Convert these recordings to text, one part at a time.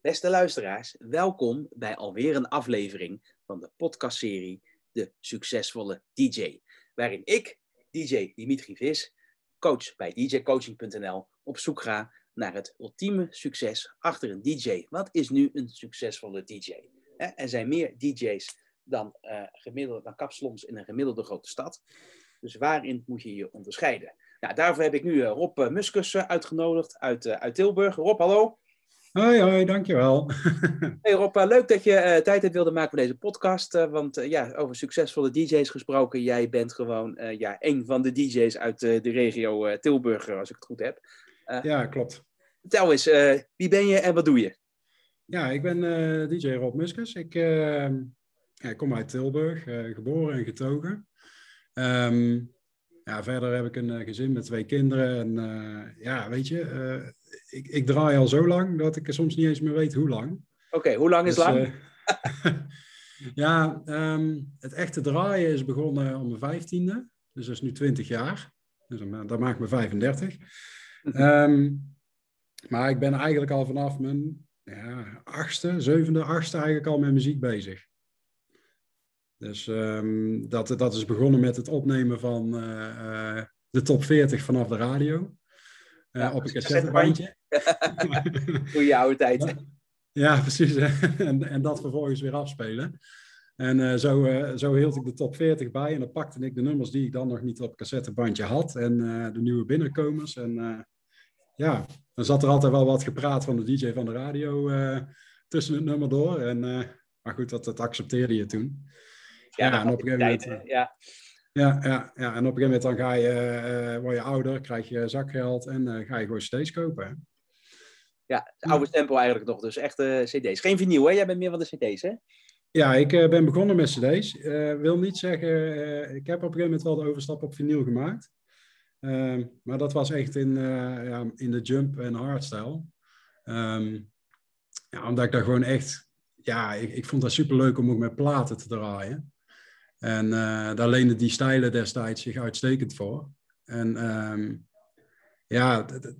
Beste luisteraars, welkom bij alweer een aflevering van de podcastserie De Succesvolle DJ. Waarin ik, DJ Dimitri Vis, coach bij djcoaching.nl, op zoek ga naar het ultieme succes achter een DJ. Wat is nu een succesvolle DJ? Er zijn meer DJ's dan, uh, gemiddelde, dan kapsloms in een gemiddelde grote stad. Dus waarin moet je je onderscheiden? Nou, daarvoor heb ik nu uh, Rob Muskus uh, uitgenodigd uit, uit Tilburg. Rob, hallo. Hoi, hoi, dankjewel. hey Rob, leuk dat je uh, tijd hebt wilde maken voor deze podcast. Uh, want uh, ja, over succesvolle DJ's gesproken, jij bent gewoon ja, een van de DJ's uit de regio Tilburg, als ik het goed heb. ja, klopt. Vertel eens, wie ben je en wat doe je? Ja, ik ben DJ Rob Muskus. Ik, ja, ik kom uit Tilburg, geboren en getogen. Um, ja, verder heb ik een gezin met twee kinderen. En ja, weet je, ik, ik, draai al zo lang dat ik soms niet eens meer weet hoe lang. Oké, okay, hoe lang is dus, lang? Uh, ja, um, het echte draaien is begonnen om mijn vijftiende. Dus dat is nu 20 jaar. Dus maak ik me 35. Um, maar ik ben eigenlijk al vanaf mijn ja, achtste, zevende, achtste eigenlijk al met muziek bezig. Dus um, dat, dat is begonnen met het opnemen van uh, uh, de top 40 vanaf de radio. Ja, op een cassettebandje. Goeie oude tijd. Ja, precies. en, en dat vervolgens weer afspelen. En uh, zo, uh, zo hield ik de top 40 bij. En dan pakte ik de nummers die ik dan nog niet op cassettebandje had. En uh, de nieuwe binnenkomers. En ja, dan zat er altijd wel wat gepraat van de DJ van de radio tussen het nummer door. En, maar goed, dat, dat accepteerde je toen. Ja, ja en op een gegeven moment. Ja. Ja, ja, ja, en op een gegeven moment dan ga je, uh, word je ouder, krijg je zakgeld en uh, ga je gewoon cd's kopen. Hè? Ja, het oude stempel eigenlijk nog, dus echte cd's. Geen vinyl, hè? Jij bent meer van de cd's, hè? Ja, ik uh, ben begonnen met cd's. wil niet zeggen, ik heb op een gegeven moment wel de overstap op vinyl gemaakt. Ehm, maar dat was echt in, ja, in de jump en hardstyle. Um, ja, omdat ik daar gewoon echt, ja, ik, ik vond dat superleuk om ook met platen te draaien. En uh, daar leenden die stijlen destijds zich uitstekend voor. En um, ja, het,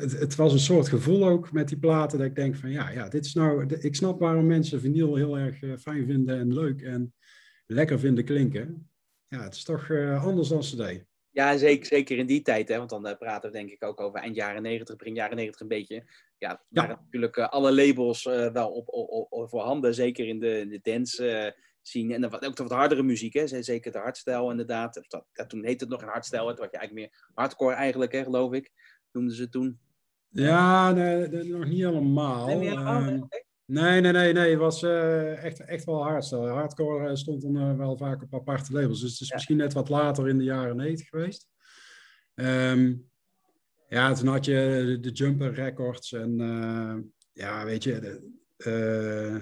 het, het, was een soort gevoel ook met die platen dat ik denk van ja, ja dit is nou, ik snap waarom mensen vinyl heel erg uh, fijn vinden en leuk en lekker vinden klinken. Ja, het is toch uh, anders dan cd. Ja, zeker, zeker in die tijd, hè? want dan praten we denk ik ook over eind jaren 90, begin jaren 90 een beetje. Ja, ja. natuurlijk alle labels wel op, op, op, voorhanden, zeker in de, in de dance zien. En dan ook de wat hardere muziek, hè? zeker de hardstyle inderdaad. Dat, dat, toen heette het nog een hardstyle, het was je eigenlijk meer hardcore eigenlijk, hè, geloof ik. Noemden ze toen. Ja, nee, nog niet helemaal. Nee, niet helemaal uh, nee, nee, nee, nee. Het was uh, echt, echt wel hardstyle. Hardcore stond dan uh, wel vaak op aparte labels. Dus het is ja. misschien net wat later in de jaren 90 geweest. Um, ja, toen had je de, de Jumper Records en ja, weet je, de, uh,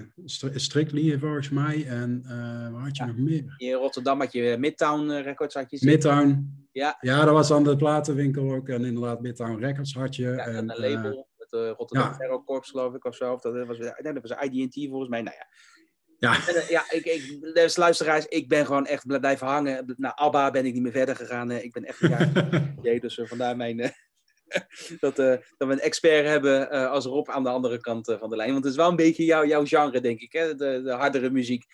Strictly volgens mij. En uh, waar had je ja. nog meer? In Rotterdam had je Midtown Records had je Midtown. Ja. ja, dat was dan de platenwinkel ook. En inderdaad Midtown Records had je. Ja, en, een label. Met de Rotterdam ja. Terror Corps geloof ik of zo. Of dat was, nee, dat was IDT volgens mij. Nou ja. Ja, ja ik, ik, dus luisteraars, ik ben gewoon echt blijven hangen. Naar ABBA ben ik niet meer verder gegaan. Ik ben echt jaar dus vandaar mijn, dat, uh, dat we een expert hebben uh, als Rob aan de andere kant uh, van de lijn. Want het is wel een beetje jou, jouw genre, denk ik, hè? De, de hardere muziek.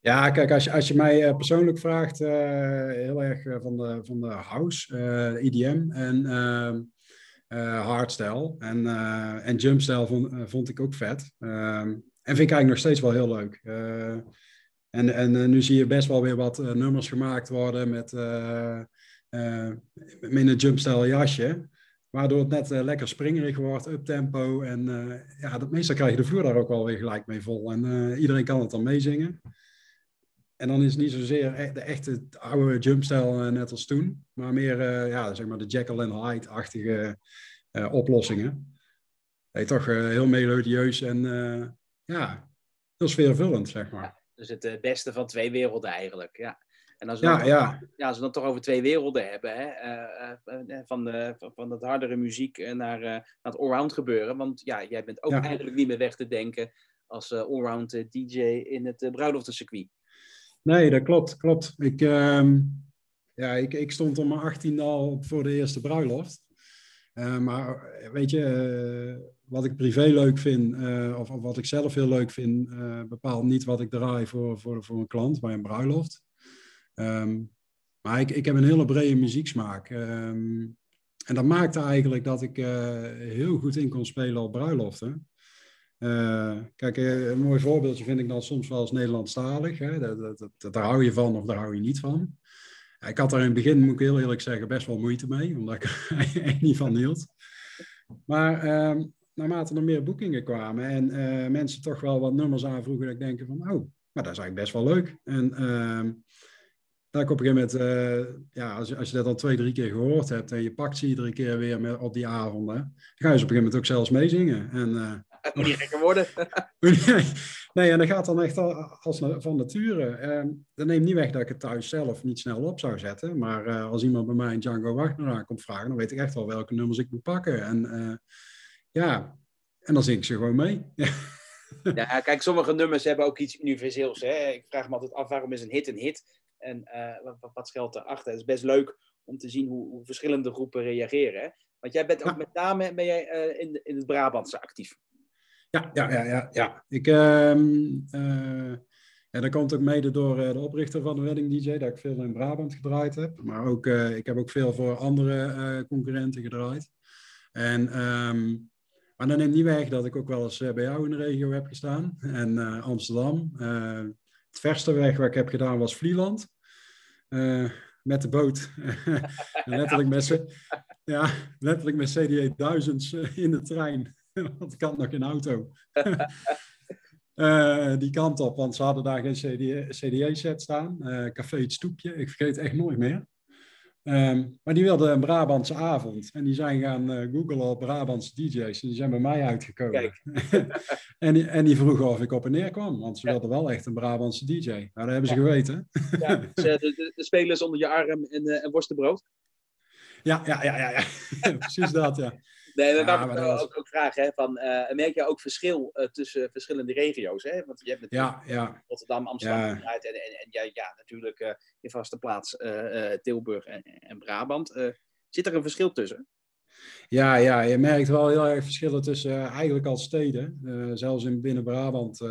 Ja, kijk, als je, als je mij persoonlijk vraagt, heel erg van, de, van de house, EDM en hardstyle. En, en jumpstyle vond, vond ik ook vet. Ehm, en vind ik eigenlijk nog steeds wel heel leuk. en en nu zie je best wel weer wat nummers gemaakt worden met, met een jumpstyle jasje. Waardoor het net uh, lekker springerig wordt, uptempo. En uh, ja, dat, meestal krijg je de vloer daar ook wel weer gelijk mee vol. En uh, iedereen kan het dan meezingen. En dan is het niet zozeer e de echte oude jumpstyle net als toen. Maar meer ja, zeg maar de Jekyll and Hyde-achtige oplossingen. Nee, toch heel melodieus en ja, heel sfeervullend, zeg maar. Dus het beste van twee werelden eigenlijk, ja. En als we, ja, dan, ja. Ja, als we dan toch over twee werelden hebben, hè, uh, uh, van, de, van, van dat hardere muziek naar, naar het allround gebeuren. Want ja, jij bent ook ja. eigenlijk niet meer weg te denken als allround DJ in het bruiloftencircuit. Nee, dat klopt, klopt. Ik, uh, ja, ik, ik stond om mijn 18 al voor de eerste bruiloft. maar weet je, wat ik privé leuk vind, of, of, wat ik zelf heel leuk vind, bepaalt niet wat ik draai voor, voor, voor een klant bij een bruiloft. Ehm, maar ik, ik heb een hele brede muzieksmaak. Um, en dat maakte eigenlijk dat ik heel goed in kon spelen op bruiloften. Uh, kijk, een mooi voorbeeldje vind ik dan soms wel als Nederlandstalig. Hè? Dat, dat, dat, daar hou je van of daar hou je niet van. Ik had daar in het begin, moet ik heel eerlijk zeggen, best wel moeite mee, omdat ik er echt niet van hield. Maar uh, naarmate er meer boekingen kwamen en mensen toch wel wat nummers aanvroegen, dat ik denk van, oh, maar dat is eigenlijk best wel leuk. En ehm, ik op een gegeven moment, uh, ja, als, je, als je dat al twee, drie keer gehoord hebt en je pakt ze iedere keer weer met, op die avonden, dan ga je ze op een gegeven moment ook zelfs meezingen. En het moet niet gekker worden. nee, en dat gaat dan echt als van nature. Uh, dat neemt niet weg dat ik het thuis zelf niet snel op zou zetten. Maar uh, als iemand bij mij een Django Wagner aan komt vragen, dan weet ik echt wel welke nummers ik moet pakken. En ja, en dan zing ik ze gewoon mee. ja, kijk, sommige nummers hebben ook iets universeels. Hè? Ik vraag me altijd af, waarom is een hit een hit? En uh, wat, wat schuilt erachter? Het is best leuk om te zien hoe, hoe verschillende groepen reageren. Hè? Want jij bent ook met name ben jij, uh, in, in het Brabantse actief. Ja, ja, ja, ja. ja. Ik, uh, ja, dat komt ook mede door uh, de oprichter van de Wedding DJ, dat ik veel in Brabant gedraaid heb. Maar ook, uh, ik heb ook veel voor andere concurrenten gedraaid. En, um, maar dat neemt niet weg dat ik ook wel eens bij jou in de regio heb gestaan. En Amsterdam. Het verste weg waar ik heb gedaan was Vlieland. met de boot. letterlijk, met, ja, letterlijk met CDA duizends in de trein. want ik had nog geen auto. uh, die kant op, want ze hadden daar geen CDA-set staan. Uh, Café Het Stoepje, ik vergeet echt nooit meer. Um, maar die wilden een Brabantse avond. En die zijn gaan uh, googlen op Brabantse DJ's. En die zijn bij mij uitgekomen. En, die, en die vroegen of ik op en neer kwam. Want ze wilden wel echt een Brabantse DJ. Nou, dat hebben ze geweten. ja, de, de, de, spelers onder je arm en, en worstenbrood. Ja, ja, ja, ja, ja. precies dat, ja. Nee, dan ja, ik was... ook, ook vragen. Hè, van, uh, merk je ook verschil uh, tussen verschillende regio's? Hè? Want je hebt natuurlijk ja, ja. Rotterdam, Amsterdam en, en, en, ja, ja, natuurlijk uh, je vaste plaats Tilburg en, en Brabant. zit er een verschil tussen? Ja, ja, je merkt wel heel erg verschillen tussen eigenlijk al steden. zelfs in binnen Brabant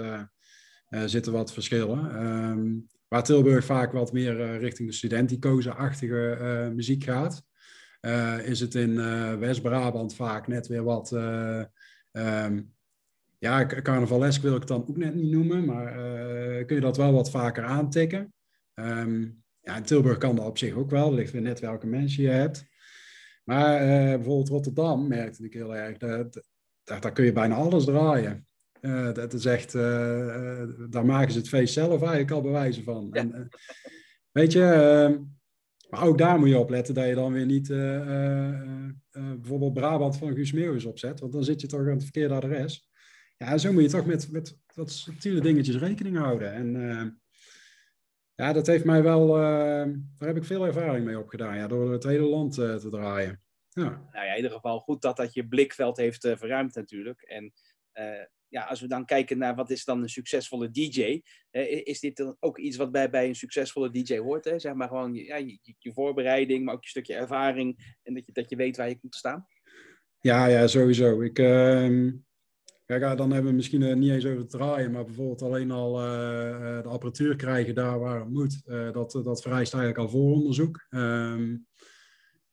zitten wat verschillen. Um, waar Tilburg vaak wat meer richting de studenticoze-achtige muziek gaat. Uh, is het in uh, West-Brabant vaak net weer wat. Uh, um, ja, carnavalesk wil ik het dan ook net niet noemen, maar kun je dat wel wat vaker aantikken. Um, ja, in Tilburg kan dat op zich ook wel, ligt weer net welke mensen je hebt. Maar bijvoorbeeld Rotterdam merkte ik heel erg, dat, daar kun je bijna alles draaien. dat is echt, daar maken ze het feest zelf eigenlijk al bewijzen van. Ja. En, weet je, ehm, maar ook daar moet je op letten dat je dan weer niet uh, uh, bijvoorbeeld Brabant van Guus Meeuwis opzet, want dan zit je toch aan het verkeerde adres. Ja, zo moet je toch met, met wat subtiele dingetjes rekening houden. En ja, dat heeft mij wel, daar heb ik veel ervaring mee opgedaan, ja, door het hele land te draaien. Ja. Nou ja, in ieder geval goed dat dat je blikveld heeft verruimd natuurlijk. En ja, als we dan kijken naar wat is dan een succesvolle DJ, is dit dan ook iets wat bij, bij een succesvolle DJ hoort? Hè? Zeg maar gewoon ja, je, je, voorbereiding, maar ook je stukje ervaring en dat je, dat je weet waar je komt staan? Ja, ja, sowieso. Ik, uh, kijk, dan hebben we misschien uh, niet eens over het draaien, maar bijvoorbeeld alleen al uh, de apparatuur krijgen daar waar het moet. dat, dat vereist eigenlijk al vooronderzoek. Ehm,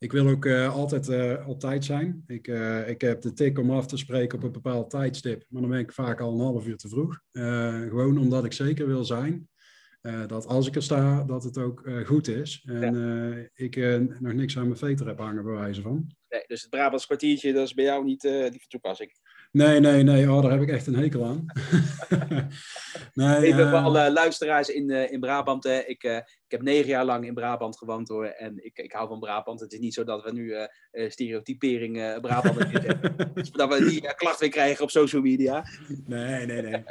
ik wil ook uh, altijd uh, op tijd zijn. Ik, uh, ik heb de tik om af te spreken op een bepaald tijdstip, maar dan ben ik vaak al een half uur te vroeg. gewoon omdat ik zeker wil zijn dat als ik er sta, dat het ook goed is. En ja. ik nog niks aan mijn veter heb hangen, bij wijze van. Nee, dus het Brabants kwartiertje, dat is bij jou niet, niet van toepassing. Nee, nee, nee. Oh, daar heb ik echt een hekel aan. nee, Even voor alle luisteraars in, uh, in Brabant. Hè. Ik, uh, ik heb negen jaar lang in Brabant gewoond hoor. En ik, ik hou van Brabant. Het is niet zo dat we nu uh, stereotypering Brabant hebben. dat we die klacht weer krijgen op social media. nee, nee, nee.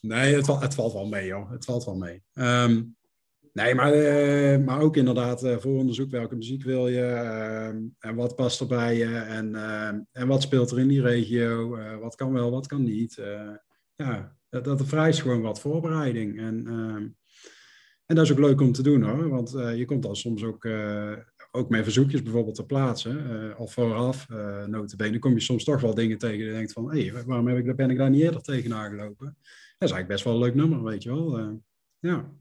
Nee, het, het valt wel mee hoor. Het valt wel mee. Um, Nee, maar, uh, maar ook inderdaad uh, vooronderzoek. Welke muziek wil je? Uh, en wat past er bij je? En, en wat speelt er in die regio? wat kan wel, wat kan niet? ja, dat, dat vereist gewoon wat voorbereiding. En, en dat is ook leuk om te doen hoor. Want je komt dan soms ook, ook met verzoekjes bijvoorbeeld te plaatsen, of vooraf, uh, notabene, kom je soms toch wel dingen tegen je denkt van, hé, waarom heb ik, ben ik daar niet eerder tegenaan gelopen? Dat is eigenlijk best wel een leuk nummer, weet je wel. Ja.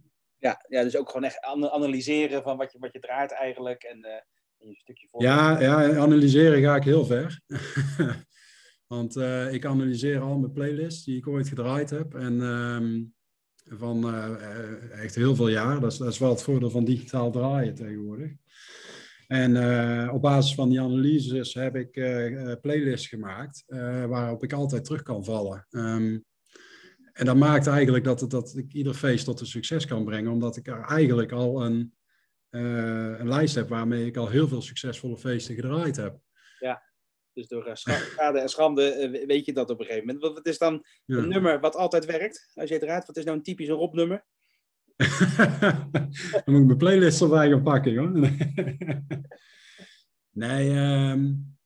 Ja, ja, dus ook gewoon echt analyseren van wat je, wat je draait eigenlijk en, uh, een stukje voor. Ja, ja, analyseren ga ik heel ver. Want uh, ik analyseer al mijn playlists die ik ooit gedraaid heb. En um, van uh, echt heel veel jaar. Dat is, dat is wel het voordeel van digitaal draaien tegenwoordig. En op basis van die analyses heb ik playlists gemaakt waarop ik altijd terug kan vallen. Um, en dat maakt eigenlijk dat, dat ik ieder feest tot een succes kan brengen, omdat ik er eigenlijk al een, uh, een lijst heb waarmee ik al heel veel succesvolle feesten gedraaid heb. Ja, dus door uh, schade en schande uh, weet je dat op een gegeven moment. Wat is dan ja. een nummer wat altijd werkt als je het raadt? Wat is nou een typisch Rob-nummer? dan moet ik mijn playlist erbij gaan pakken, hoor. nee, um,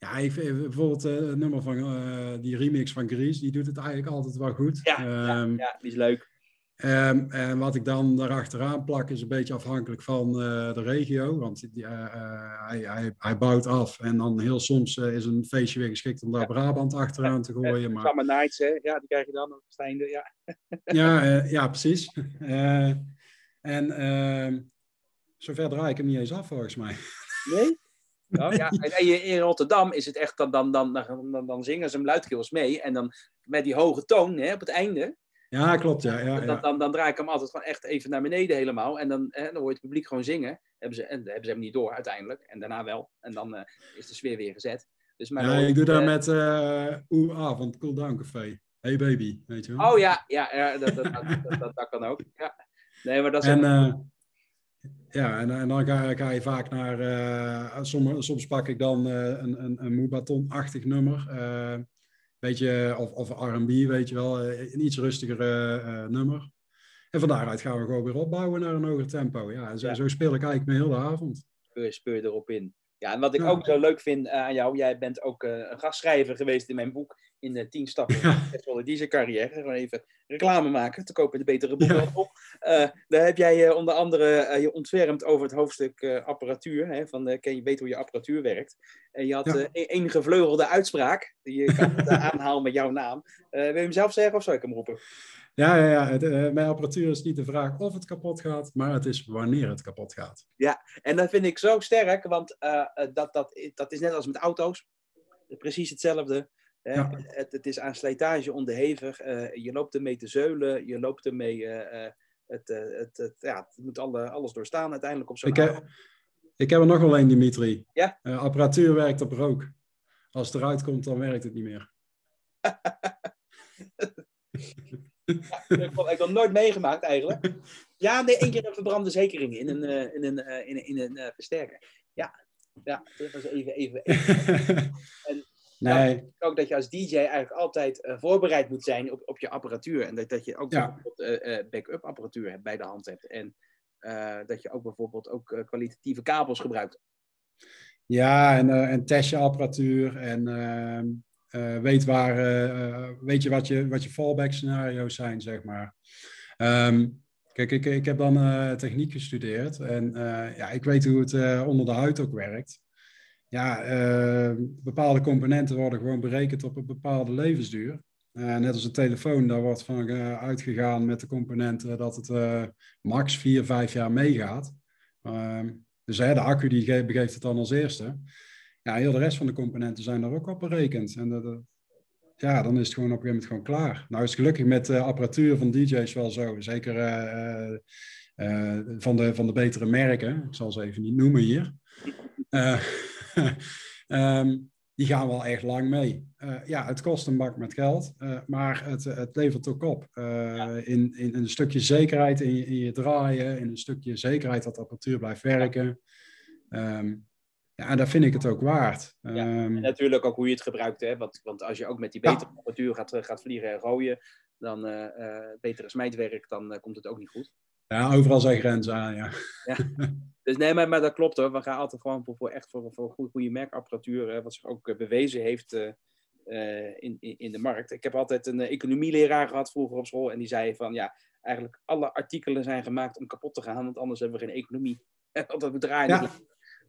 ja, ik, bijvoorbeeld uh, het nummer van uh, die remix van Grease, die doet het eigenlijk altijd wel goed. Ja, um, ja, ja, die is leuk. Um, en wat ik dan daarachteraan plak is een beetje afhankelijk van uh, de regio, want die, hij, hij, hij, bouwt af en dan heel soms is een feestje weer geschikt om daar ja. Brabant achteraan te gooien. Maar... Summer Nights, hè? ja, die krijg je dan op het einde, ja. ja, ja, precies. en ehm, zover draai ik hem niet eens af volgens mij. Nee? Nou, ja. En in Rotterdam is het echt, dan, dan, dan, dan, dan zingen ze hem luidkeels mee. En dan met die hoge toon hè, op het einde. Ja, klopt. Ja, ja, ja. Dan, dan, dan, draai ik hem altijd gewoon echt even naar beneden helemaal. En dan, hè, dan hoor je het publiek gewoon zingen. Hebben ze, en hebben ze hem niet door uiteindelijk. En daarna wel. En dan uh, is de sfeer weer gezet. Dus ja, ik doe daar uh, met uh, van het Cool Down Café. Hey baby, weet je wel. Oh ja, ja, ja dat, dat, dat, dat, dat kan ook. Ja. Nee, maar dat is... En, een... Ja, en, en dan ga, ga, je vaak naar, uh, soms, soms, pak ik dan uh, een, een, een Moubaton-achtig nummer. Uh, beetje, of, of R&B, weet je wel, een iets rustiger nummer. En van daaruit gaan we gewoon weer opbouwen naar een hoger tempo. Ja, zo, ja. zo speel ik eigenlijk mijn hele avond. Speur, speur erop in. Ja, en wat ik ook zo leuk vind aan jou, jij bent ook een gastschrijver geweest in mijn boek in de tien stappen ja. deze carrière. Gewoon even reclame maken, te kopen de betere boeken ja. op. Uh, daar heb jij uh, onder andere uh, je ontfermd over het hoofdstuk apparatuur. Hè, van ken je weten hoe je apparatuur werkt. En je had ja. een gevleugelde uitspraak, die je kan aanhalen met jouw naam. wil je hem zelf zeggen of zou ik hem roepen? Ja, ja, ja. Het, mijn apparatuur is niet de vraag of het kapot gaat, maar het is wanneer het kapot gaat. Ja, en dat vind ik zo sterk, want dat, dat, dat is net als met auto's. Precies hetzelfde. Ja. Het, het, is aan slijtage onderhevig. Uh, je loopt ermee te zeulen, je loopt ermee. Het, het, het, ja, het moet alle, alles doorstaan uiteindelijk op zo'n ik, heb, ik heb er nog wel een, Dimitri. Ja? apparatuur werkt op rook. Als het eruit komt, dan werkt het niet meer. ja, ik heb ik nog nooit meegemaakt eigenlijk. Ja, nee, één keer een verbrande zekering in een, in een, in een, in een versterker. Ja, ja, dat was even. even, even. En, Nee. ook dat je als DJ eigenlijk altijd uh, voorbereid moet zijn op, op je apparatuur. En dat, dat je ook ja. bijvoorbeeld uh, backup apparatuur bij de hand hebt. En dat je ook bijvoorbeeld ook kwalitatieve kabels gebruikt. Ja, en, en test je apparatuur en ehm, weet, waar, weet je wat je wat je fallback scenario's zijn, zeg maar. Um, kijk, ik, ik heb dan techniek gestudeerd en ja, ik weet hoe het onder de huid ook werkt ja, uh, bepaalde componenten worden gewoon berekend op een bepaalde levensduur. Uh, net als een telefoon, daar wordt van uh, uitgegaan met de componenten dat het max 4, 5 jaar meegaat. Ehm, dus de accu die ge begeeft het dan als eerste. Ja, heel de rest van de componenten zijn daar ook op berekend. En dat, ja, dan is het gewoon op een gegeven moment gewoon klaar. Nou is het gelukkig met de apparatuur van DJ's wel zo. Zeker van, de, van de betere merken. Ik zal ze even niet noemen hier. um, die gaan wel echt lang mee. Ja, het kost een bak met geld, maar het, het levert ook op. Ja. in, in een stukje zekerheid in je, in je, draaien, in een stukje zekerheid dat de apparatuur blijft werken. Um, ja, en daar vind ik het ook waard. Ja, um, en natuurlijk ook hoe je het gebruikt. Hè? Want, want als je ook met die betere apparatuur gaat, gaat vliegen en gooien, dan betere smijtwerk, dan komt het ook niet goed. Ja, overal zijn grenzen aan, ja. ja. Dus nee, maar, maar, dat klopt hoor. We gaan altijd gewoon voor, voor echt voor, voor goede, goede merkapparatuur, hè, wat zich ook bewezen heeft uh, in, in, in, de markt. Ik heb altijd een uh, economieleraar gehad vroeger op school en die zei van ja, eigenlijk alle artikelen zijn gemaakt om kapot te gaan, want anders hebben we geen economie. Want we draaien ja.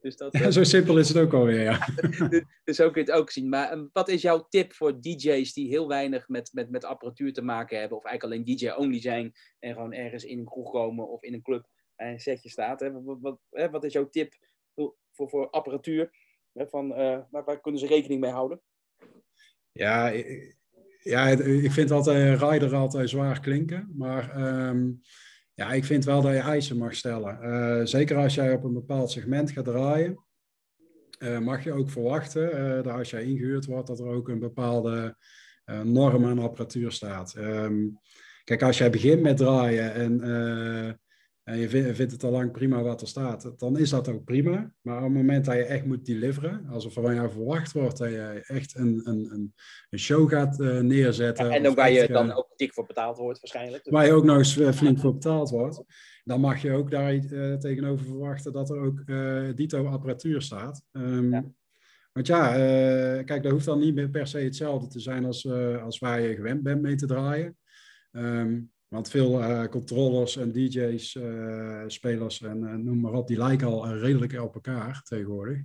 Dus dat, ja, zo simpel is het ook alweer, ja. dus, dus zo kun je het ook zien. Maar um, wat is jouw tip voor DJ's die heel weinig met, met, met apparatuur te maken hebben, of eigenlijk alleen DJ-only zijn en gewoon ergens in een kroeg komen of in een club en een setje staat? Hè? Wat, wat, hè? wat is jouw tip voor, voor, apparatuur? Hè? Van, uh, waar, waar kunnen ze rekening mee houden? Ja, ja, ik vind altijd rider altijd zwaar klinken. Maar um, ja, ik vind wel dat je eisen mag stellen. Uh, zeker als jij op een bepaald segment gaat draaien, uh, mag je ook verwachten uh, dat als jij ingehuurd wordt, dat er ook een bepaalde norm aan apparatuur staat. Um, kijk, als jij begint met draaien en en je vindt, het al lang prima wat er staat, dan is dat ook prima. Maar op het moment dat je echt moet deliveren, alsof er van jou verwacht wordt dat je echt een, een, een show gaat uh, neerzetten. Ja, en dan waar je dan ook dik voor betaald wordt waarschijnlijk. Waar je ook nog eens eh, flink voor betaald wordt. Dan mag je ook daar uh, tegenover verwachten dat er ook uh, dito apparatuur staat. Um, ja. Want ja, kijk, dat hoeft dan niet meer per se hetzelfde te zijn als, als waar je gewend bent mee te draaien. Um, want veel uh, controllers en DJ's, uh, spelers en uh, noem maar op, die lijken al redelijk op elkaar tegenwoordig.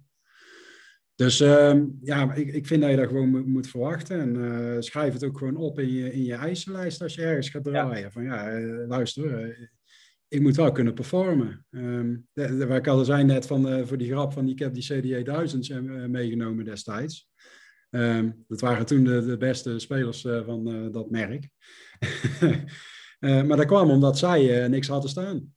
Dus ehm, ja, ik, ik vind dat je dat gewoon moet, moet verwachten. En schrijf het ook gewoon op in je, in je eisenlijst als je ergens gaat draaien. Ja. Van ja, luister, ik moet wel kunnen performen. Um, de, de, waar ik al zei net van, voor die grap van ik heb die CDA 1000 meegenomen destijds. Um, dat waren toen de, de beste spelers van dat merk. Uh, maar dat kwam omdat zij uh, niks hadden staan.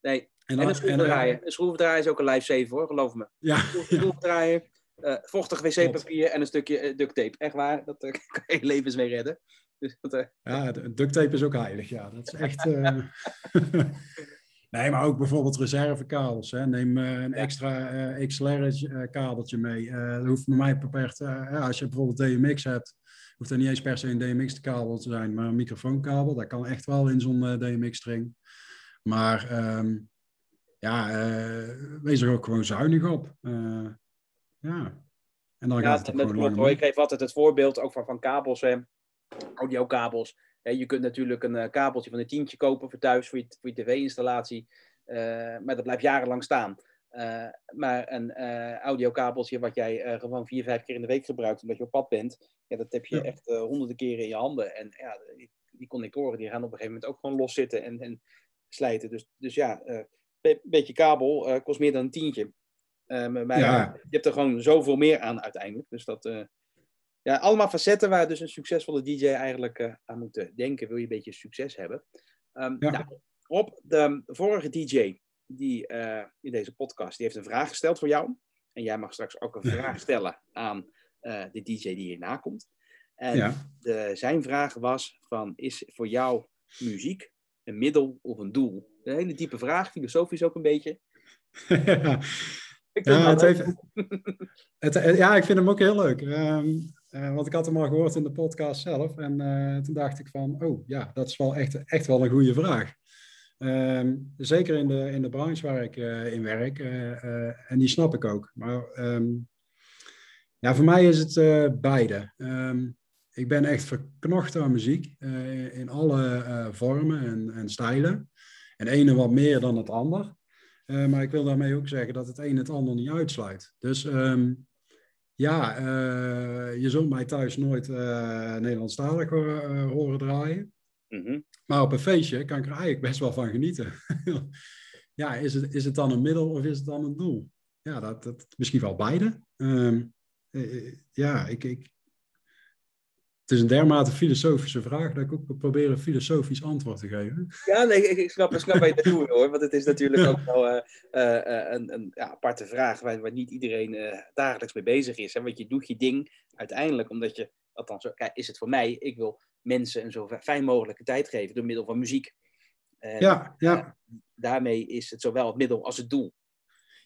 Nee, en, en een schroevendraaier. Een schroevendraaier is ook een live save hoor, geloof me. Ja. Schroevendraaier, uh, vochtig wc-papier en een stukje duct tape. Echt waar, dat kan je levens mee redden. Dus dat, ja, duct tape is ook heilig, ja. Dat is echt... nee, maar ook bijvoorbeeld reservekabels. Hè. Neem een extra XLR-kabeltje mee. dat hoeft bij mij beperkt... ja, als je bijvoorbeeld DMX hebt hoeft er niet eens per se een DMX-kabel te zijn, maar een microfoonkabel. Dat kan echt wel in zo'n uh, DMX-string. Maar um, ja, uh, wees er ook gewoon zuinig op. Uh, ja. En dan ja, gaat het dat klopt hoor. Ik geef altijd het voorbeeld ook van, van kabels, hè. audiokabels. Je kunt natuurlijk een kabeltje van een tientje kopen voor thuis, voor je, voor je tv-installatie. maar dat blijft jarenlang staan. Uh, maar een uh, audiokabeltje wat jij uh, gewoon vier, vijf keer in de week gebruikt omdat je op pad bent, ja, dat heb je ja. echt honderden keren in je handen. En ja, die, die, connectoren die gaan op een gegeven moment ook gewoon loszitten en, en slijten. Dus, dus ja, een beetje kabel kost meer dan een tientje. maar ja. Je hebt er gewoon zoveel meer aan uiteindelijk. Dus dat, ja, allemaal facetten waar dus een succesvolle DJ eigenlijk aan moet denken. Wil je een beetje succes hebben. Um, ja. nou, op de vorige DJ, die uh, in deze podcast, die heeft een vraag gesteld voor jou. En jij mag straks ook een vraag stellen aan uh, de DJ die hierna komt. En ja. de, zijn vraag was van, is voor jou muziek een middel of een doel? Een hele diepe vraag, filosofisch ook een beetje. ja, ik ja, het heeft, het, ja, ik vind hem ook heel leuk. Um, uh, want ik had hem al gehoord in de podcast zelf. En uh, toen dacht ik van, oh ja, dat is wel echt, echt wel een goede vraag. Um, zeker in de, in de branche waar ik uh, in werk. Uh, uh, en die snap ik ook. Maar um, ja, voor mij is het beide. Um, ik ben echt verknocht aan muziek. in alle vormen en, en stijlen. En ene wat meer dan het ander. maar ik wil daarmee ook zeggen dat het een het ander niet uitsluit. Dus ja, je zult mij thuis nooit Nederlandstalig horen draaien. Mm -hmm. Maar op een feestje kan ik er eigenlijk best wel van genieten. ja, is het, is het dan een middel of is het dan een doel? Ja, dat, dat misschien wel beide. Um, ja, ik, ik, het is een dermate filosofische vraag dat ik ook probeer een filosofisch antwoord te geven. Ja, nee, ik, ik snap, ik snap wat je naartoe hoor. Want het is natuurlijk ook wel uh, uh, een, een ja, aparte vraag waar, waar niet iedereen uh, dagelijks mee bezig is. Hè? Want je doet je ding uiteindelijk omdat je, althans, is het voor mij, ik wil mensen een zo fijn mogelijke tijd geven door middel van muziek. En, ja, ja. Uh, daarmee is het zowel het middel als het doel.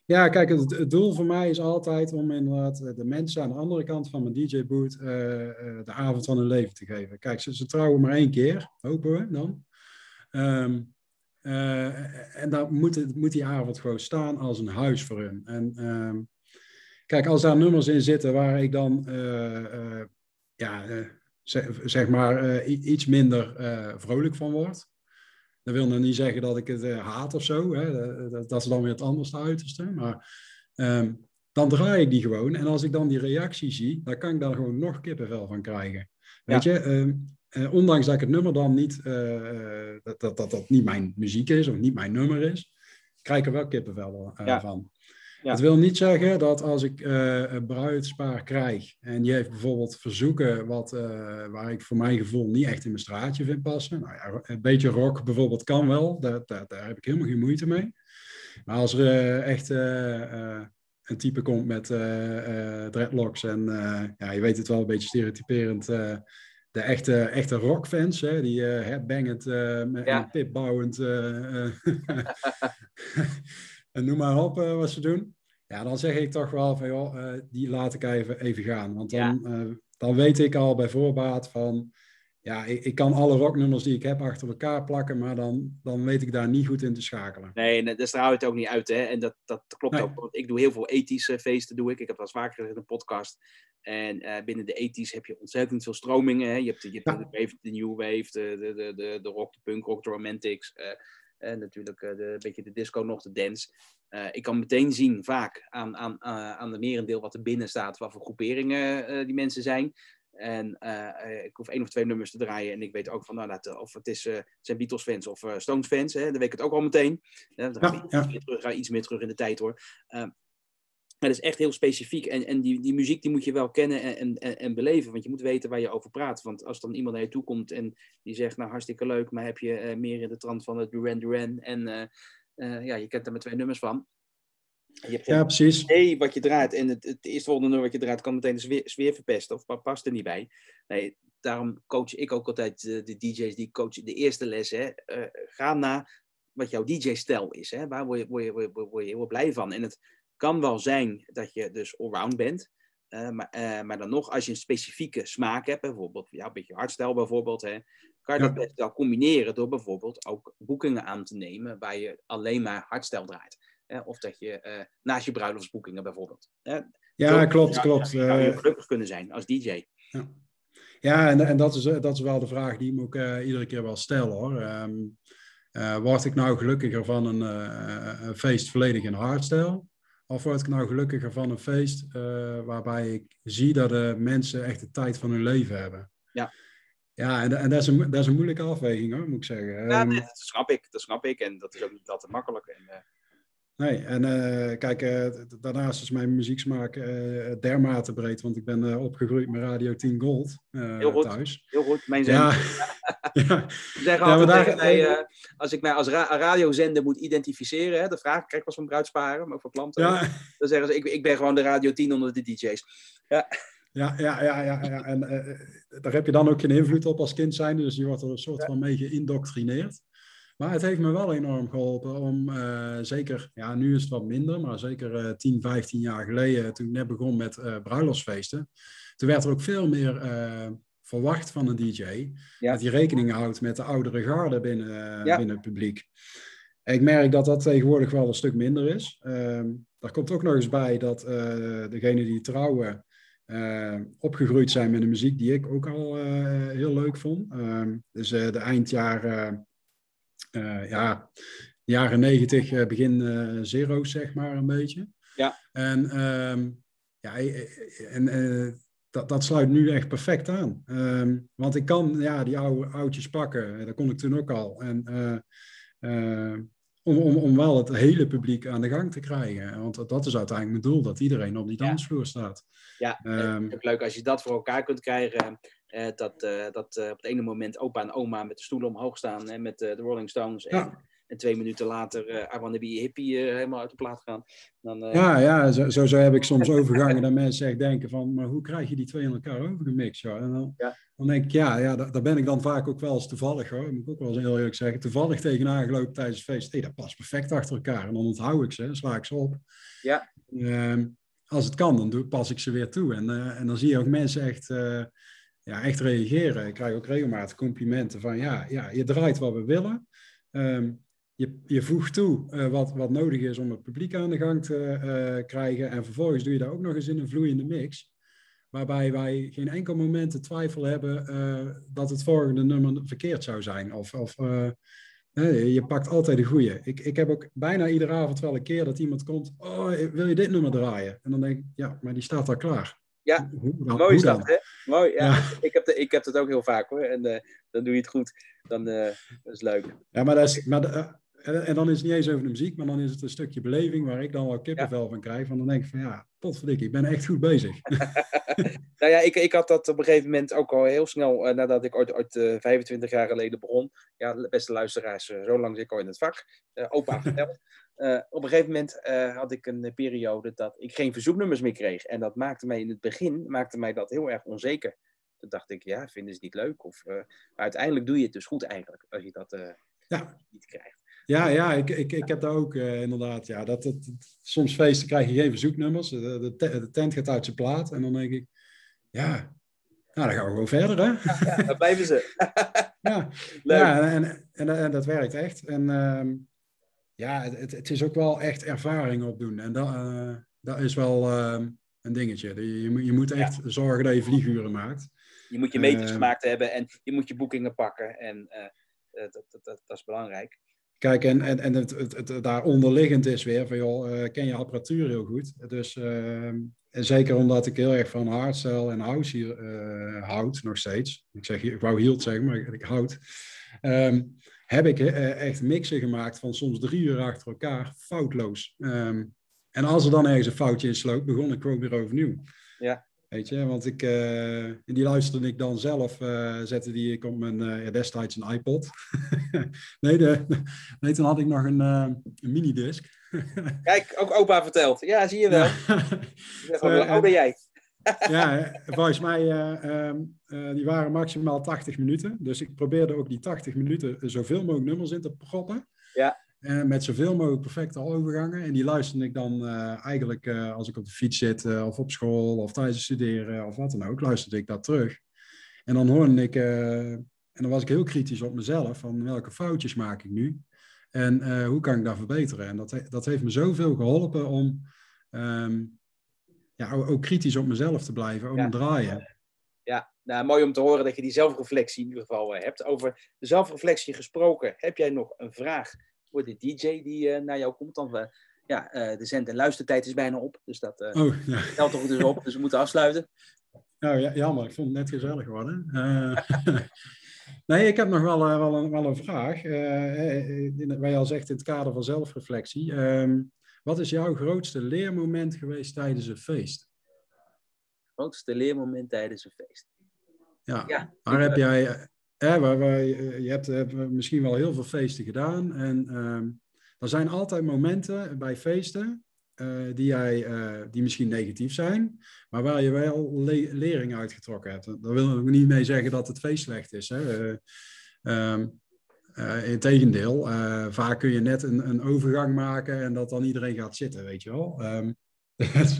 Ja, kijk, het, het, doel voor mij is altijd om inderdaad de mensen aan de andere kant van mijn DJ-boot uh, uh, de avond van hun leven te geven. Kijk, ze, ze trouwen maar één keer, hopen we dan. Um, en dan moet, het, moet die avond gewoon staan als een huis voor hun. En um, kijk, als daar nummers in zitten waar ik dan ja, zeg maar uh, iets minder uh, vrolijk van word. Dat wil nog niet zeggen dat ik het haat of zo. Hè? Dat, dat, is dan weer het anderste uiterste. Maar Ehm, dan draai ik die gewoon. En als ik dan die reactie zie, dan kan ik daar gewoon nog kippenvel van krijgen. Weet je, ehm, eh, ondanks dat ik het nummer dan niet, uh, dat, dat, dat dat niet mijn muziek is of niet mijn nummer is, krijg ik er wel kippenvel uh, van. Ja. Het wil niet zeggen dat als ik een bruidspaar krijg en die heeft bijvoorbeeld verzoeken wat, waar ik voor mijn gevoel niet echt in mijn straatje vind passen. Nou ja, een beetje rock bijvoorbeeld kan wel, daar, daar, daar heb ik helemaal geen moeite mee. Maar als er echt een type komt met dreadlocks en ja, je weet het wel een beetje stereotyperend de echte, echte rockfans, hè, die headbangend, met ja. pip bouwend, uh, en noem maar op wat ze doen. Ja, dan zeg ik toch wel van, joh, die laat ik even, even gaan. Want dan, ja. dan weet ik al bij voorbaat van, ja, ik, ik, kan alle rocknummers die ik heb achter elkaar plakken, maar dan, dan weet ik daar niet goed in te schakelen. Nee, daar straal je het ook niet uit. Hè? En dat, dat klopt nee. ook. Want ik doe heel veel ethische feesten, doe ik. Ik heb dat vaker gezegd in een podcast. En uh, binnen de ethisch heb je ontzettend veel stromingen. Hè? Je hebt, je hebt ja. de, wave, de new wave, de, de, de, de, rock, de punk rock, de romantics. Uh, en natuurlijk uh, de, een beetje de disco nog, de dance. ik kan meteen zien, vaak aan, aan, aan de merendeel wat er binnen staat, wat voor groeperingen die mensen zijn. En uh, ik hoef één of twee nummers te draaien. En ik weet ook van, nou, dat, of het is, uh, zijn Beatles fans of uh, Stones fans. Hè, dan weet ik het ook al meteen. dan ga, ja, ja. Iets, meer terug, ga iets meer terug in de tijd hoor. Maar dat is echt heel specifiek. En, en die, die muziek die moet je wel kennen en, en, en beleven. Want je moet weten waar je over praat. Want als dan iemand naar je toe komt en die zegt, nou hartstikke leuk, maar heb je meer in de trant van het Duran Duran. En ja, je kent er maar twee nummers van. Je hebt ja, precies. idee wat je draait. En het, het eerste volgende nummer wat je draait kan meteen de sfeer, sfeer verpesten. Of past er niet bij. Nee, daarom coach ik ook altijd de, de DJ's die coachen de eerste les. Hè. Uh, ga naar wat jouw DJ-stijl is. Hè. Waar word je, word, je, word, je, word je heel blij van? En het kan wel zijn dat je dus allround bent. Uh, maar, uh, maar dan nog, als je een specifieke smaak hebt, bijvoorbeeld ja, een beetje hardstyle bijvoorbeeld, hè, kan je dat best wel combineren door bijvoorbeeld ook boekingen aan te nemen waar je alleen maar hardstyle draait of dat je uh, naast je bruiloftsboekingen bijvoorbeeld. ja, klopt, ja, klopt. Ja, zou je gelukkig kunnen zijn als DJ. Ja, ja en, en dat, is, dat is wel de vraag die ik me ook iedere keer wel stel hoor. Um, uh, word ik nou gelukkiger van een, een feest volledig in hardstyle? Of word ik nou gelukkiger van een feest waarbij ik zie dat de mensen echt de tijd van hun leven hebben? Ja. Ja, en, en dat, is een, dat is een moeilijke afweging hoor, moet ik zeggen. Ja, nee, dat snap ik, dat snap ik. En dat is ook niet altijd makkelijk. En, Nee, en uh, kijk, uh, daarnaast is mijn muzieksmaak uh, dermate breed, want ik ben opgegroeid met Radio 10 Gold heel goed, thuis. Heel goed, mijn zender. Ja. ja. zeg ja, daar, mij, als ik mij als ra radiozender moet identificeren, hè, de vraag krijg ik pas van bruidsparen, maar ook van klanten, ja. dan zeggen ze, ik, ik ben gewoon de Radio 10 onder de DJ's. Ja. Ja, ja, ja, ja, ja. en daar heb je dan ook geen invloed op als kind zijn, dus je wordt er een soort van mee geïndoctrineerd. Maar het heeft me wel enorm geholpen om, uh, zeker, ja, nu is het wat minder, maar zeker uh, 10, 15 jaar geleden, toen ik net begon met uh, bruiloftsfeesten, toen werd er ook veel meer eh, verwacht van een DJ, ja. dat hij rekening houdt met de oudere garde binnen, ja. binnen het publiek. Ik merk dat dat tegenwoordig wel een stuk minder is. Ehm, daar komt ook nog eens bij dat degenen die trouwen, opgegroeid zijn met de muziek die ik ook al heel leuk vond. Ehm, dus de eindjaren uh, ja, jaren negentig, uh, begin uh, zero's, zeg maar, een beetje. Ja. En, um, ja, en dat, dat sluit nu echt perfect aan. Um, want ik kan ja, die oude oudjes pakken, dat kon ik toen ook al. En om, om, om wel het hele publiek aan de gang te krijgen. Want dat is uiteindelijk mijn doel, dat iedereen op die dansvloer staat. Ja, um, leuk als je dat voor elkaar kunt krijgen. Uh, dat uh, dat uh, op het ene moment opa en oma met de stoelen omhoog staan en met de Rolling Stones. En, ja. en, twee minuten later I Wanna Be Hippie helemaal uit de plaat gaan. Dan, ja, ja zo, zo, zo, heb ik soms overgangen dat mensen echt denken van, maar hoe krijg je die twee in elkaar overgemixt? En dan, ja. dan denk ik, ja, ja daar, daar, ben ik dan vaak ook wel eens toevallig, hoor, moet ik ook wel eens heel eerlijk zeggen, toevallig tegenaan gelopen tijdens het feest. Hé, hey, dat past perfect achter elkaar. En dan onthoud ik ze, dan sla ik ze op. Ja. Ehm, als het kan, dan doe, pas ik ze weer toe. En, en dan zie je ook mensen echt ja, echt reageren. Ik krijg ook regelmatig complimenten van ja, ja je draait wat we willen. Um, je, je voegt toe uh, wat, wat nodig is om het publiek aan de gang te uh, krijgen. En vervolgens doe je dat ook nog eens in een vloeiende mix. Waarbij wij geen enkel moment de twijfel hebben uh, dat het volgende nummer verkeerd zou zijn. Of, of Je pakt altijd de goede. Ik, ik heb ook bijna iedere avond wel een keer dat iemand komt. Oh, wil je dit nummer draaien? En dan denk ik, ja, maar die staat al klaar. Ja, mooi is dat, hè? Mooi, ja. Ik, heb de, ik heb dat ook heel vaak hoor. En uh, dan doe je het goed. Dan uh, dat is leuk. Ja, maar, dat is, maar de, uh, en, dan is het niet eens over de muziek, maar dan is het een stukje beleving waar ik dan wel kippenvel ja. van krijg. Van dan denk ik van ja, potverdikkie, ik ben echt goed bezig. nou ja, ik, ik had dat op een gegeven moment ook al heel snel, nadat ik ooit, ooit 25 jaar geleden begon. Ja, beste luisteraars, zo lang zit ik al in het vak. opa vertelt. Uh, op een gegeven moment uh, had ik een periode dat ik geen verzoeknummers meer kreeg. En dat maakte mij in het begin maakte mij dat heel erg onzeker. Toen dacht ik, ja, vinden ze het niet leuk? Of, uh, maar uiteindelijk doe je het dus goed eigenlijk, als je dat ja. niet krijgt. Ja, ja ik, ik, ik heb daar ook inderdaad, ja, dat, dat, soms feesten krijg je geen verzoeknummers. De, de, de, tent gaat uit zijn plaat. En dan denk ik, ja, nou, dan gaan we gewoon verder, hè? Ja, daar blijven ze. ja, ja en, en, en, en, dat werkt echt. En ehm, ja, het, het is ook wel echt ervaring opdoen. En dat, uh, dat is wel uh, een dingetje. Je, je moet echt ja. zorgen dat je vlieguren maakt. Je moet je meters uh, gemaakt hebben en je moet je boekingen pakken. En eh, dat, dat, dat, dat, is belangrijk. Kijk, en, en, en het, het, het, daar onderliggend is weer van, joh, ken je apparatuur heel goed. Dus, ehm, en zeker omdat ik heel erg van hardstyle en house hier, houd, nog steeds. Ik, zeg, ik wou hield zeggen, maar ik, houd. Um, heb ik uh, echt mixen gemaakt van soms drie uur achter elkaar, foutloos. Um, en als er dan ergens een foutje in sloot, begon ik gewoon weer overnieuw. Ja. Weet je, want ik, uh, die luisterde ik dan zelf, uh, zette die ik op mijn uh, destijds een iPod. nee, de, nee, toen had ik nog een, een minidisc. Kijk, ook opa verteld. Ja, zie je wel. Ja. Hoe ben jij? ja, volgens mij, uh, die waren maximaal 80 minuten. Dus ik probeerde ook die 80 minuten zoveel mogelijk nummers in te proppen. Ja. Uh, met zoveel mogelijk perfecte overgangen. En die luisterde ik dan eigenlijk als ik op de fiets zit, of op school, of tijdens het studeren, of wat dan ook, luisterde ik dat terug. En dan hoorde ik, en dan was ik heel kritisch op mezelf, van welke foutjes maak ik nu? En hoe kan ik dat verbeteren? En dat, dat heeft me zoveel geholpen om... Um, ja, ook kritisch op mezelf te blijven, ook ja. draaien. Ja, nou, mooi om te horen dat je die zelfreflectie in ieder geval hebt. Over de zelfreflectie gesproken, heb jij nog een vraag voor de DJ die uh, naar jou komt? Dan we, ja, uh, de zend- en luistertijd is bijna op, dus dat oh, ja. telt toch dus op, dus we moeten afsluiten. Nou ja, jammer, ik vond het net gezellig geworden. nee, ik heb nog wel, wel, een, wel een vraag. waar je al zegt in het kader van zelfreflectie. Ehm, wat is jouw grootste leermoment geweest tijdens een feest? Grootste leermoment tijdens een feest? Ja, ja waar heb jij... Eh, waar, waar, je hebt, hebt, misschien wel heel veel feesten gedaan. En uh, er zijn altijd momenten bij feesten uh, die, jij, uh, die misschien negatief zijn, maar waar je wel le lering uitgetrokken hebt. Daar wil ik niet mee zeggen dat het feest slecht is. Hè. Um, uh, Integendeel, vaak kun je net een, een, overgang maken en dat dan iedereen gaat zitten, weet je wel. Um, dat,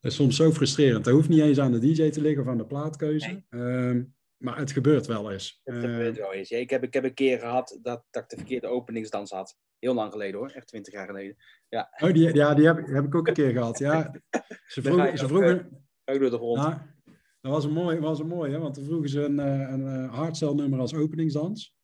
is, soms zo frustrerend. Dat hoeft niet eens aan de DJ te liggen of aan de plaatkeuze. Nee. Um, maar het gebeurt wel eens. Het gebeurt wel eens. Ik heb, ik heb een keer gehad dat, dat ik de verkeerde openingsdans had. Heel lang geleden hoor, echt twintig jaar geleden. Ja, oh, die, ja, die heb, heb ik ook een keer gehad. Ja, ze vroegen... Ze vroegen ook door de grond. Nou, dat was een mooi, was een mooi hè? want toen vroegen ze een, een, een hardstyle nummer als openingsdans.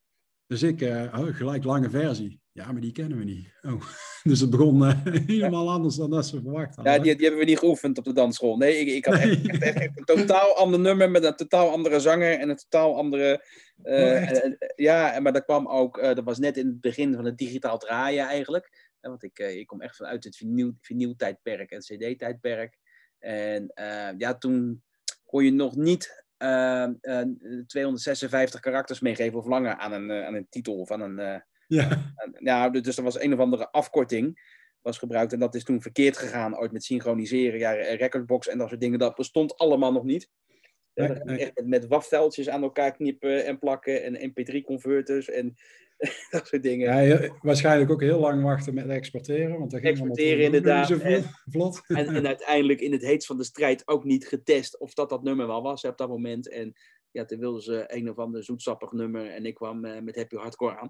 Dus ik, uh, oh, gelijk lange versie. Ja, maar die kennen we niet. Oh. Dus het begon uh, helemaal anders dan dat ze verwacht hadden. Ja, die, die, hebben we niet geoefend op de dansschool. Nee, ik, ik had nee. echt, echt, echt, een totaal ander nummer met een totaal andere zanger en een totaal andere... Uh, oh, en, ja, maar dat kwam ook... dat was net in het begin van het digitaal draaien eigenlijk. want ik, ik kom echt vanuit het vinyl, vinyl-tijdperk en cd-tijdperk. En ja, toen kon je nog niet uh, uh, 256 karakters meegeven of langer aan een, aan een titel of aan een. Ja. Aan, ja, dus er was een of andere afkorting was gebruikt en dat is toen verkeerd gegaan ooit met synchroniseren, ja, recordbox en dat soort dingen. Dat bestond allemaal nog niet. Nee, nee. Echt met, met wafveltjes aan elkaar knippen en plakken en mp3-converters en dat soort dingen. Ja, waarschijnlijk ook heel lang wachten met exporteren. Want dat ging exporteren inderdaad. Zo vlot. En, en, uiteindelijk in het heetst van de strijd ook niet getest of dat dat nummer wel was op dat moment. En ja, toen wilden ze een of ander zoetsappig nummer en ik kwam uh, met Happy Hardcore aan.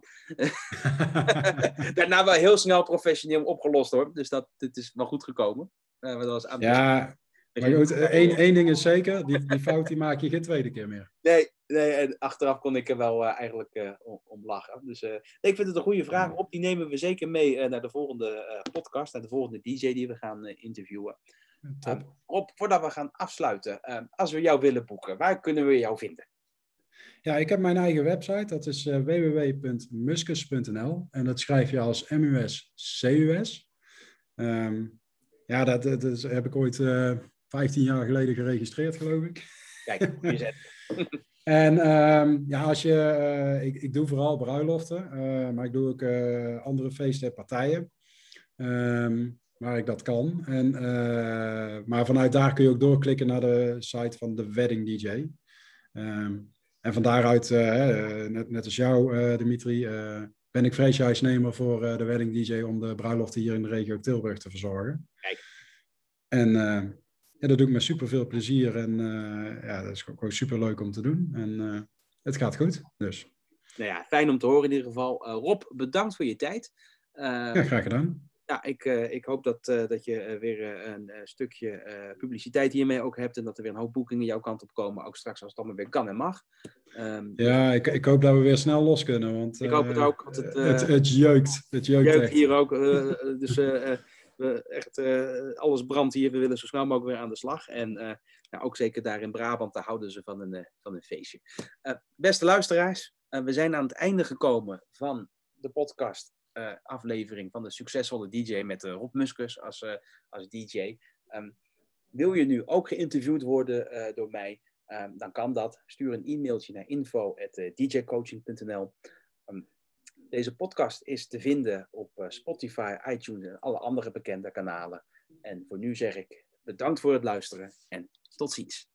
Daarna wel heel snel professioneel opgelost hoor. Dus dat, dit is wel goed gekomen. Uh, dat was aan ja, maar goed, één, één ding is zeker, die, die fout die maak je geen tweede keer meer. Nee, nee, en achteraf kon ik er wel uh, eigenlijk uh, om, lachen. Dus nee, ik vind het een goede vraag. Op die nemen we zeker mee naar de volgende podcast, naar de volgende DJ die we gaan interviewen. Um, Rob, voordat we gaan afsluiten, um, als we jou willen boeken, waar kunnen we jou vinden? Ja, ik heb mijn eigen website. Dat is uh, www.muscus.nl. En dat schrijf je als M-U-S-C-U-S. Um, ja, dat, dat, dat, heb ik ooit uh, eh, 15 jaar geleden geregistreerd, geloof ik. Kijk, je en um, ja, als je, uh, ik, ik doe vooral bruiloften, maar ik doe ook andere feesten en partijen. Um, waar ik dat kan. En, maar vanuit daar kun je ook doorklikken naar de site van de Wedding DJ. Um, en van daaruit, uh, net, net, als jou, uh, Dimitri, ben ik franchise-nemer voor de wedding DJ om de bruiloften hier in de regio Tilburg te verzorgen. Kijk. En ja, dat doe ik met super veel plezier en ja, dat is ook, ook super leuk om te doen. En het gaat goed, dus. Nou ja, fijn om te horen in ieder geval. Rob, bedankt voor je tijd. ja, graag gedaan ja, ik, uh, ik hoop dat, uh, dat je uh, weer een stukje publiciteit hiermee ook hebt en dat er weer een hoop boekingen jouw kant op komen, ook straks als het allemaal weer kan en mag. Um, ja, ik, ik hoop dat we weer snel los kunnen, want ik hoop het ook. Want het, het, het jeukt. Het jeukt, jeukt hier ook. dus we, echt, alles brandt hier. We willen zo snel mogelijk weer aan de slag. En nou, ook zeker daar in Brabant, daar houden ze van een, van een feestje. beste luisteraars, we zijn aan het einde gekomen van de podcast aflevering van de succesvolle DJ met uh, Rob Muskus als, uh, als DJ. Ehm, wil je nu ook geïnterviewd worden door mij? Um, dan kan dat. Stuur een e-mailtje naar info.djcoaching.nl um, ehm, Deze podcast is te vinden op Spotify, iTunes en alle andere bekende kanalen. En voor nu zeg ik bedankt voor het luisteren en tot ziens.